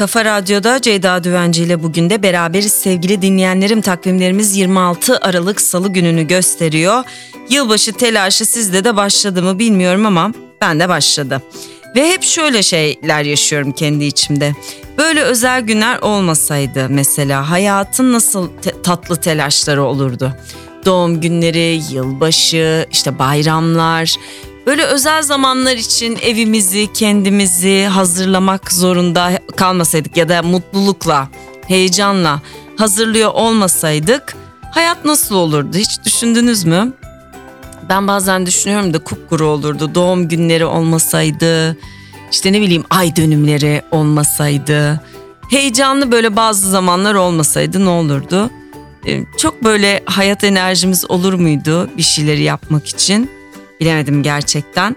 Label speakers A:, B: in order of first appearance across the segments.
A: Kafa Radyo'da Ceyda Düvenci ile bugün de beraberiz sevgili dinleyenlerim. Takvimlerimiz 26 Aralık Salı gününü gösteriyor. Yılbaşı telaşı sizde de başladı mı bilmiyorum ama ben de başladı. Ve hep şöyle şeyler yaşıyorum kendi içimde. Böyle özel günler olmasaydı mesela hayatın nasıl te- tatlı telaşları olurdu. Doğum günleri, yılbaşı, işte bayramlar, Böyle özel zamanlar için evimizi, kendimizi hazırlamak zorunda kalmasaydık ya da mutlulukla, heyecanla hazırlıyor olmasaydık hayat nasıl olurdu hiç düşündünüz mü? Ben bazen düşünüyorum da kupkuru olurdu. Doğum günleri olmasaydı, işte ne bileyim ay dönümleri olmasaydı, heyecanlı böyle bazı zamanlar olmasaydı ne olurdu? Ee, Çok böyle hayat enerjimiz olur muydu bir şeyleri yapmak için? Bilemedim gerçekten.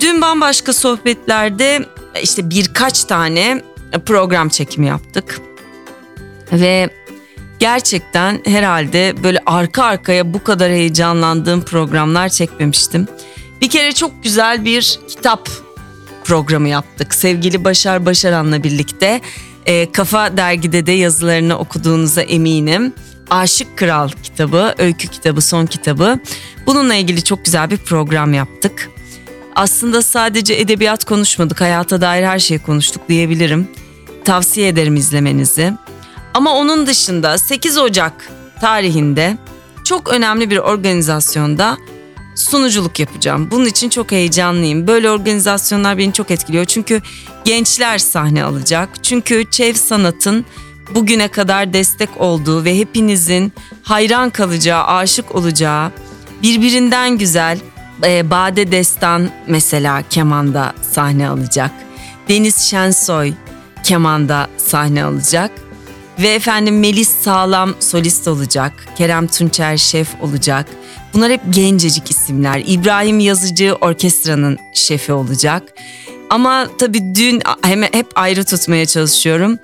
A: Dün bambaşka sohbetlerde işte birkaç tane program çekimi yaptık. Ve gerçekten herhalde böyle arka arkaya bu kadar heyecanlandığım programlar çekmemiştim. Bir kere çok güzel bir kitap programı yaptık. Sevgili Başar Başaran'la birlikte e, Kafa Dergi'de de yazılarını okuduğunuza eminim. Aşık Kral kitabı, öykü kitabı, son kitabı. Bununla ilgili çok güzel bir program yaptık. Aslında sadece edebiyat konuşmadık, hayata dair her şeyi konuştuk diyebilirim. Tavsiye ederim izlemenizi. Ama onun dışında 8 Ocak tarihinde çok önemli bir organizasyonda sunuculuk yapacağım. Bunun için çok heyecanlıyım. Böyle organizasyonlar beni çok etkiliyor. Çünkü gençler sahne alacak. Çünkü Çev Sanat'ın bugüne kadar destek olduğu ve hepinizin hayran kalacağı, aşık olacağı birbirinden güzel e, Bade Destan mesela kemanda sahne alacak. Deniz Şensoy kemanda sahne alacak. Ve efendim Melis Sağlam solist olacak. Kerem Tunçer şef olacak. Bunlar hep gencecik isimler. İbrahim Yazıcı orkestranın şefi olacak. Ama tabii dün hem hep ayrı tutmaya çalışıyorum.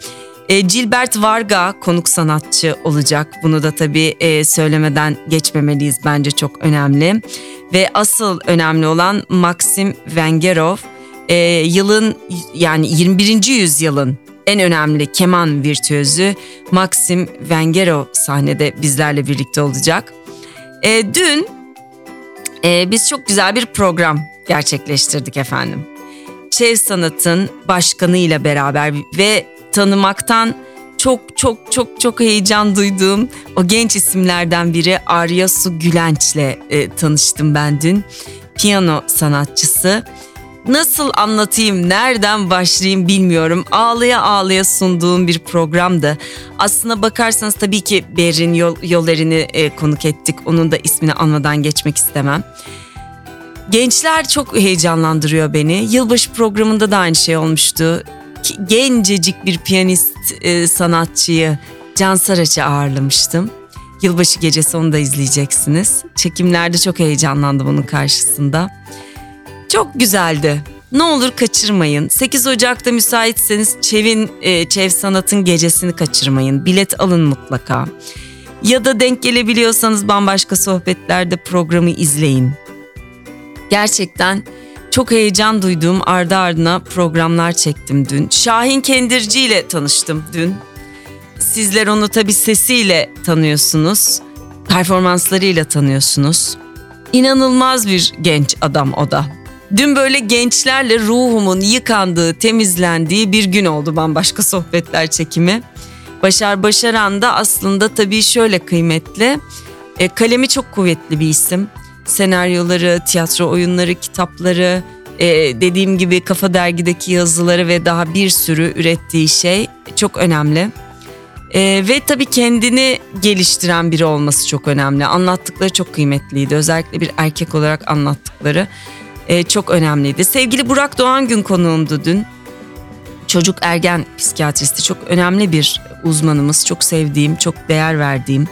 A: E, Gilbert Varga konuk sanatçı olacak. Bunu da tabii e, söylemeden geçmemeliyiz bence çok önemli. Ve asıl önemli olan Maxim Vengerov e, yılın yani 21. yüzyılın en önemli keman virtüözü Maxim Vengerov sahnede bizlerle birlikte olacak. Dün biz çok güzel bir program gerçekleştirdik efendim. Çev Sanat'ın başkanıyla beraber ve tanımaktan çok çok çok çok heyecan duyduğum o genç isimlerden biri Arya Su Gülenç'le e, tanıştım ben dün. Piyano sanatçısı. Nasıl anlatayım, nereden başlayayım bilmiyorum. Ağlaya ağlaya sunduğum bir programdı. Aslına bakarsanız tabii ki Berin Yol, Yoler'ini e, konuk ettik. Onun da ismini anmadan geçmek istemem. Gençler çok heyecanlandırıyor beni. Yılbaşı programında da aynı şey olmuştu. Gencecik bir piyanist e, sanatçıyı Can Saraç'ı ağırlamıştım. Yılbaşı gecesi onu da izleyeceksiniz. Çekimlerde çok heyecanlandım onun karşısında. Çok güzeldi. Ne olur kaçırmayın. 8 Ocak'ta müsaitseniz Çev'in, e, Çev Sanat'ın gecesini kaçırmayın. Bilet alın mutlaka. Ya da denk gelebiliyorsanız bambaşka sohbetlerde programı izleyin. Gerçekten çok heyecan duyduğum ardı ardına programlar çektim dün. Şahin Kendirci ile tanıştım dün. Sizler onu tabii sesiyle tanıyorsunuz. Performanslarıyla tanıyorsunuz. İnanılmaz bir genç adam o da. Dün böyle gençlerle ruhumun yıkandığı, temizlendiği bir gün oldu bambaşka sohbetler çekimi. Başar Başaran da aslında tabii şöyle kıymetli. E, kalemi çok kuvvetli bir isim. Senaryoları, tiyatro oyunları, kitapları, e, dediğim gibi Kafa Dergi'deki yazıları ve daha bir sürü ürettiği şey çok önemli. E, ve tabii kendini geliştiren biri olması çok önemli. Anlattıkları çok kıymetliydi. Özellikle bir erkek olarak anlattıkları e, çok önemliydi. Sevgili Burak Doğan gün konuğumdu dün. Çocuk ergen psikiyatristi çok önemli bir uzmanımız. Çok sevdiğim, çok değer verdiğim.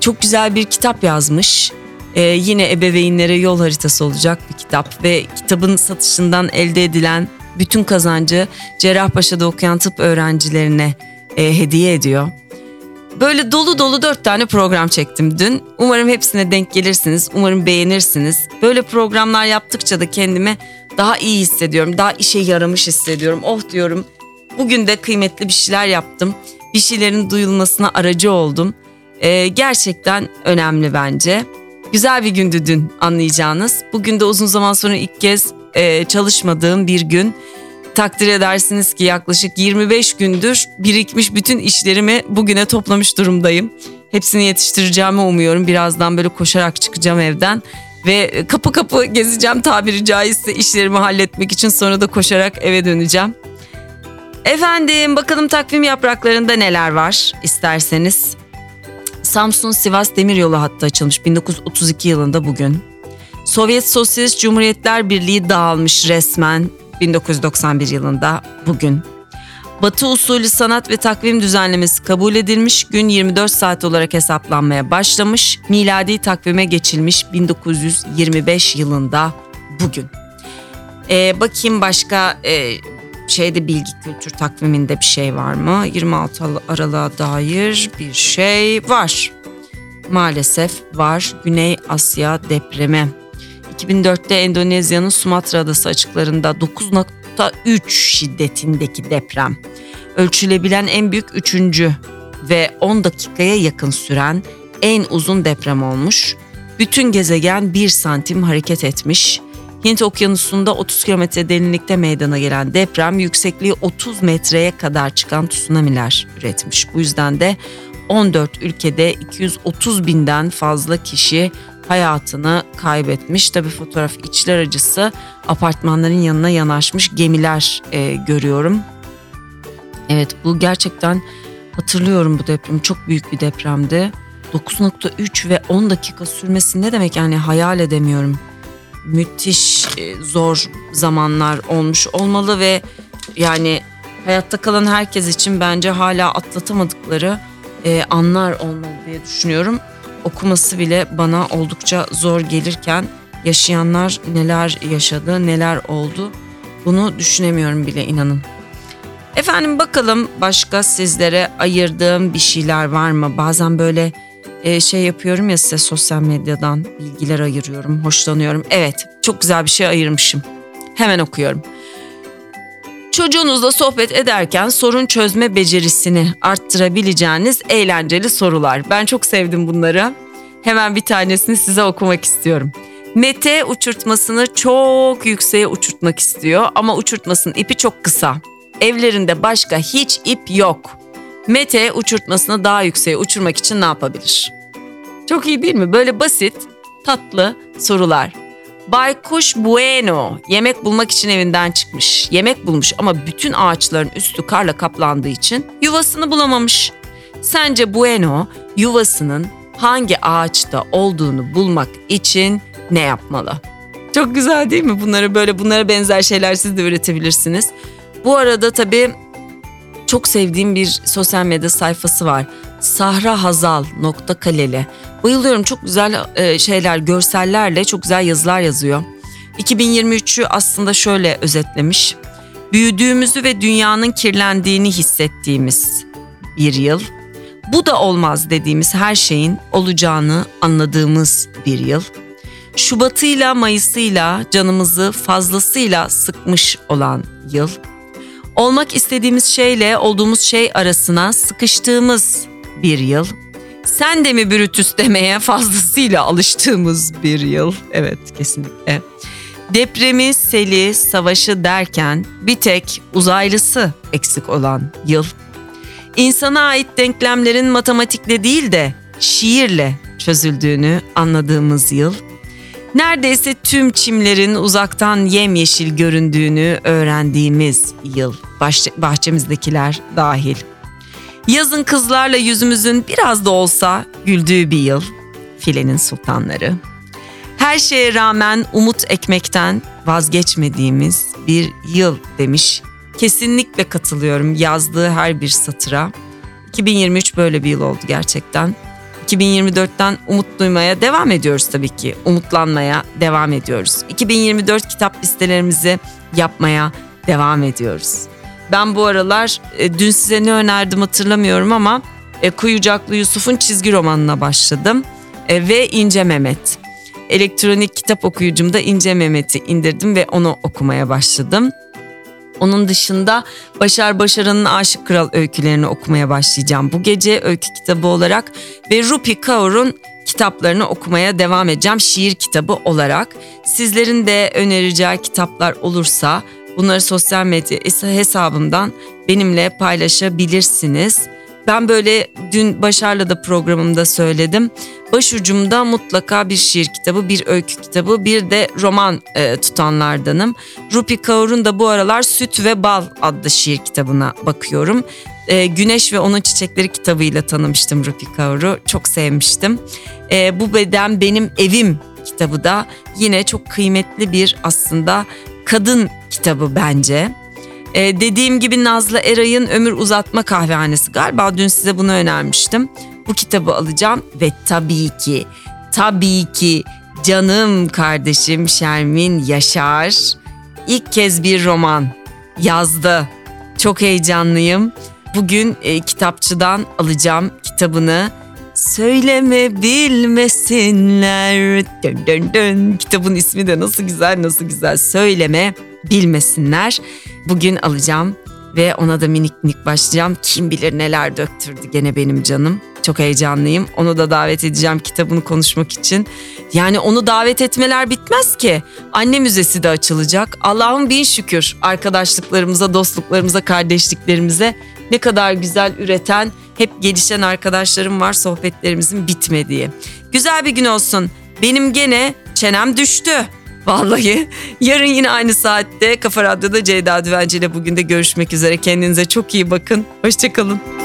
A: Çok güzel bir kitap yazmış. Ee, yine ebeveynlere yol haritası olacak bir kitap ve kitabın satışından elde edilen bütün kazancı Cerrahpaşa'da okuyan tıp öğrencilerine e, hediye ediyor. Böyle dolu dolu dört tane program çektim dün. Umarım hepsine denk gelirsiniz. Umarım beğenirsiniz. Böyle programlar yaptıkça da kendimi daha iyi hissediyorum. Daha işe yaramış hissediyorum. Oh diyorum Bugün de kıymetli bir şeyler yaptım. Bir şeylerin duyulmasına aracı oldum. Ee, gerçekten önemli bence. Güzel bir gündü dün anlayacağınız. Bugün de uzun zaman sonra ilk kez e, çalışmadığım bir gün. Takdir edersiniz ki yaklaşık 25 gündür birikmiş bütün işlerimi bugüne toplamış durumdayım. Hepsini yetiştireceğimi umuyorum. Birazdan böyle koşarak çıkacağım evden ve kapı kapı gezeceğim tabiri caizse işlerimi halletmek için sonra da koşarak eve döneceğim. Efendim bakalım takvim yapraklarında neler var isterseniz. Samsun Sivas Demiryolu hattı açılmış 1932 yılında bugün. Sovyet Sosyalist Cumhuriyetler Birliği dağılmış resmen 1991 yılında bugün. Batı usulü sanat ve takvim düzenlemesi kabul edilmiş, gün 24 saat olarak hesaplanmaya başlamış, miladi takvime geçilmiş 1925 yılında bugün. Ee, bakayım başka e, şeyde bilgi kültür takviminde bir şey var mı? 26 Aralık'a dair bir şey var. Maalesef var. Güney Asya depremi. 2004'te Endonezya'nın Sumatra Adası açıklarında 9.3 şiddetindeki deprem. Ölçülebilen en büyük üçüncü ve 10 dakikaya yakın süren en uzun deprem olmuş. Bütün gezegen 1 santim hareket etmiş. Hint okyanusunda 30 kilometre derinlikte meydana gelen deprem yüksekliği 30 metreye kadar çıkan tsunamiler üretmiş. Bu yüzden de 14 ülkede 230 binden fazla kişi hayatını kaybetmiş. Tabi fotoğraf içler acısı apartmanların yanına yanaşmış gemiler e, görüyorum. Evet bu gerçekten hatırlıyorum bu depremi çok büyük bir depremdi. 9.3 ve 10 dakika sürmesi ne demek yani hayal edemiyorum. Müthiş e, zor zamanlar olmuş olmalı ve yani hayatta kalan herkes için bence hala atlatamadıkları e, anlar olmalı diye düşünüyorum. Okuması bile bana oldukça zor gelirken yaşayanlar neler yaşadı, neler oldu bunu düşünemiyorum bile inanın. Efendim bakalım başka sizlere ayırdığım bir şeyler var mı? Bazen böyle e, şey yapıyorum ya size sosyal medyadan bilgiler ayırıyorum, hoşlanıyorum. Evet, çok güzel bir şey ayırmışım. Hemen okuyorum. Çocuğunuzla sohbet ederken sorun çözme becerisini arttırabileceğiniz eğlenceli sorular. Ben çok sevdim bunları. Hemen bir tanesini size okumak istiyorum. Mete uçurtmasını çok yükseğe uçurtmak istiyor ama uçurtmasının ipi çok kısa. Evlerinde başka hiç ip yok. Mete uçurtmasını daha yükseğe uçurmak için ne yapabilir? Çok iyi değil mi? Böyle basit, tatlı sorular. Baykuş Bueno yemek bulmak için evinden çıkmış. Yemek bulmuş ama bütün ağaçların üstü karla kaplandığı için yuvasını bulamamış. Sence Bueno yuvasının hangi ağaçta olduğunu bulmak için ne yapmalı? Çok güzel değil mi? Bunları böyle bunlara benzer şeyler siz de üretebilirsiniz. Bu arada tabii çok sevdiğim bir sosyal medya sayfası var. Sahra Hazal nokta kaleli. Bayılıyorum çok güzel e, şeyler, görsellerle çok güzel yazılar yazıyor. 2023'ü aslında şöyle özetlemiş. Büyüdüğümüzü ve dünyanın kirlendiğini hissettiğimiz bir yıl. Bu da olmaz dediğimiz her şeyin olacağını anladığımız bir yıl. Şubatıyla Mayısıyla canımızı fazlasıyla sıkmış olan yıl. Olmak istediğimiz şeyle olduğumuz şey arasına sıkıştığımız bir yıl. Sen de mi Brutus demeye fazlasıyla alıştığımız bir yıl. Evet kesinlikle. Depremi, seli, savaşı derken bir tek uzaylısı eksik olan yıl. İnsana ait denklemlerin matematikle değil de şiirle çözüldüğünü anladığımız yıl. Neredeyse tüm çimlerin uzaktan yemyeşil göründüğünü öğrendiğimiz yıl. bahçemizdekiler dahil. Yazın kızlarla yüzümüzün biraz da olsa güldüğü bir yıl. Filenin sultanları. Her şeye rağmen umut ekmekten vazgeçmediğimiz bir yıl demiş. Kesinlikle katılıyorum yazdığı her bir satıra. 2023 böyle bir yıl oldu gerçekten. 2024'ten umut duymaya devam ediyoruz tabii ki. Umutlanmaya devam ediyoruz. 2024 kitap listelerimizi yapmaya devam ediyoruz. Ben bu aralar e, dün size ne önerdim hatırlamıyorum ama e, Kuyucaklı Yusuf'un çizgi romanına başladım. E, ve İnce Mehmet. Elektronik kitap okuyucumda İnce Mehmet'i indirdim ve onu okumaya başladım. Onun dışında Başar Başaran'ın Aşık Kral öykülerini okumaya başlayacağım bu gece öykü kitabı olarak ve Rupi Kaur'un kitaplarını okumaya devam edeceğim şiir kitabı olarak. Sizlerin de önereceği kitaplar olursa bunları sosyal medya hesabımdan benimle paylaşabilirsiniz. Ben böyle dün Başar'la da programımda söyledim. Başucumda mutlaka bir şiir kitabı, bir öykü kitabı, bir de roman e, tutanlardanım. Rupi Kaur'un da bu aralar Süt ve Bal adlı şiir kitabına bakıyorum. E, Güneş ve Onun Çiçekleri kitabıyla tanımıştım Rupi Kaur'u. Çok sevmiştim. E, bu beden benim evim kitabı da yine çok kıymetli bir aslında kadın kitabı bence. Ee, dediğim gibi Nazlı Eray'ın Ömür Uzatma Kahvehanesi galiba dün size bunu önermiştim. Bu kitabı alacağım ve tabii ki tabii ki canım kardeşim Şermin Yaşar ilk kez bir roman yazdı. Çok heyecanlıyım. Bugün e, kitapçıdan alacağım kitabını. Söyleme bilmesinler. Dön dön dön. Kitabın ismi de nasıl güzel nasıl güzel. Söyleme bilmesinler. Bugün alacağım ve ona da minik minik başlayacağım. Kim bilir neler döktürdü gene benim canım. Çok heyecanlıyım. Onu da davet edeceğim kitabını konuşmak için. Yani onu davet etmeler bitmez ki. Anne müzesi de açılacak. Allah'ım bin şükür arkadaşlıklarımıza, dostluklarımıza, kardeşliklerimize ne kadar güzel üreten, hep gelişen arkadaşlarım var sohbetlerimizin bitmediği. Güzel bir gün olsun. Benim gene çenem düştü. Vallahi yarın yine aynı saatte Kafa Radyo'da Ceyda Düvenci ile bugün de görüşmek üzere. Kendinize çok iyi bakın. Hoşçakalın.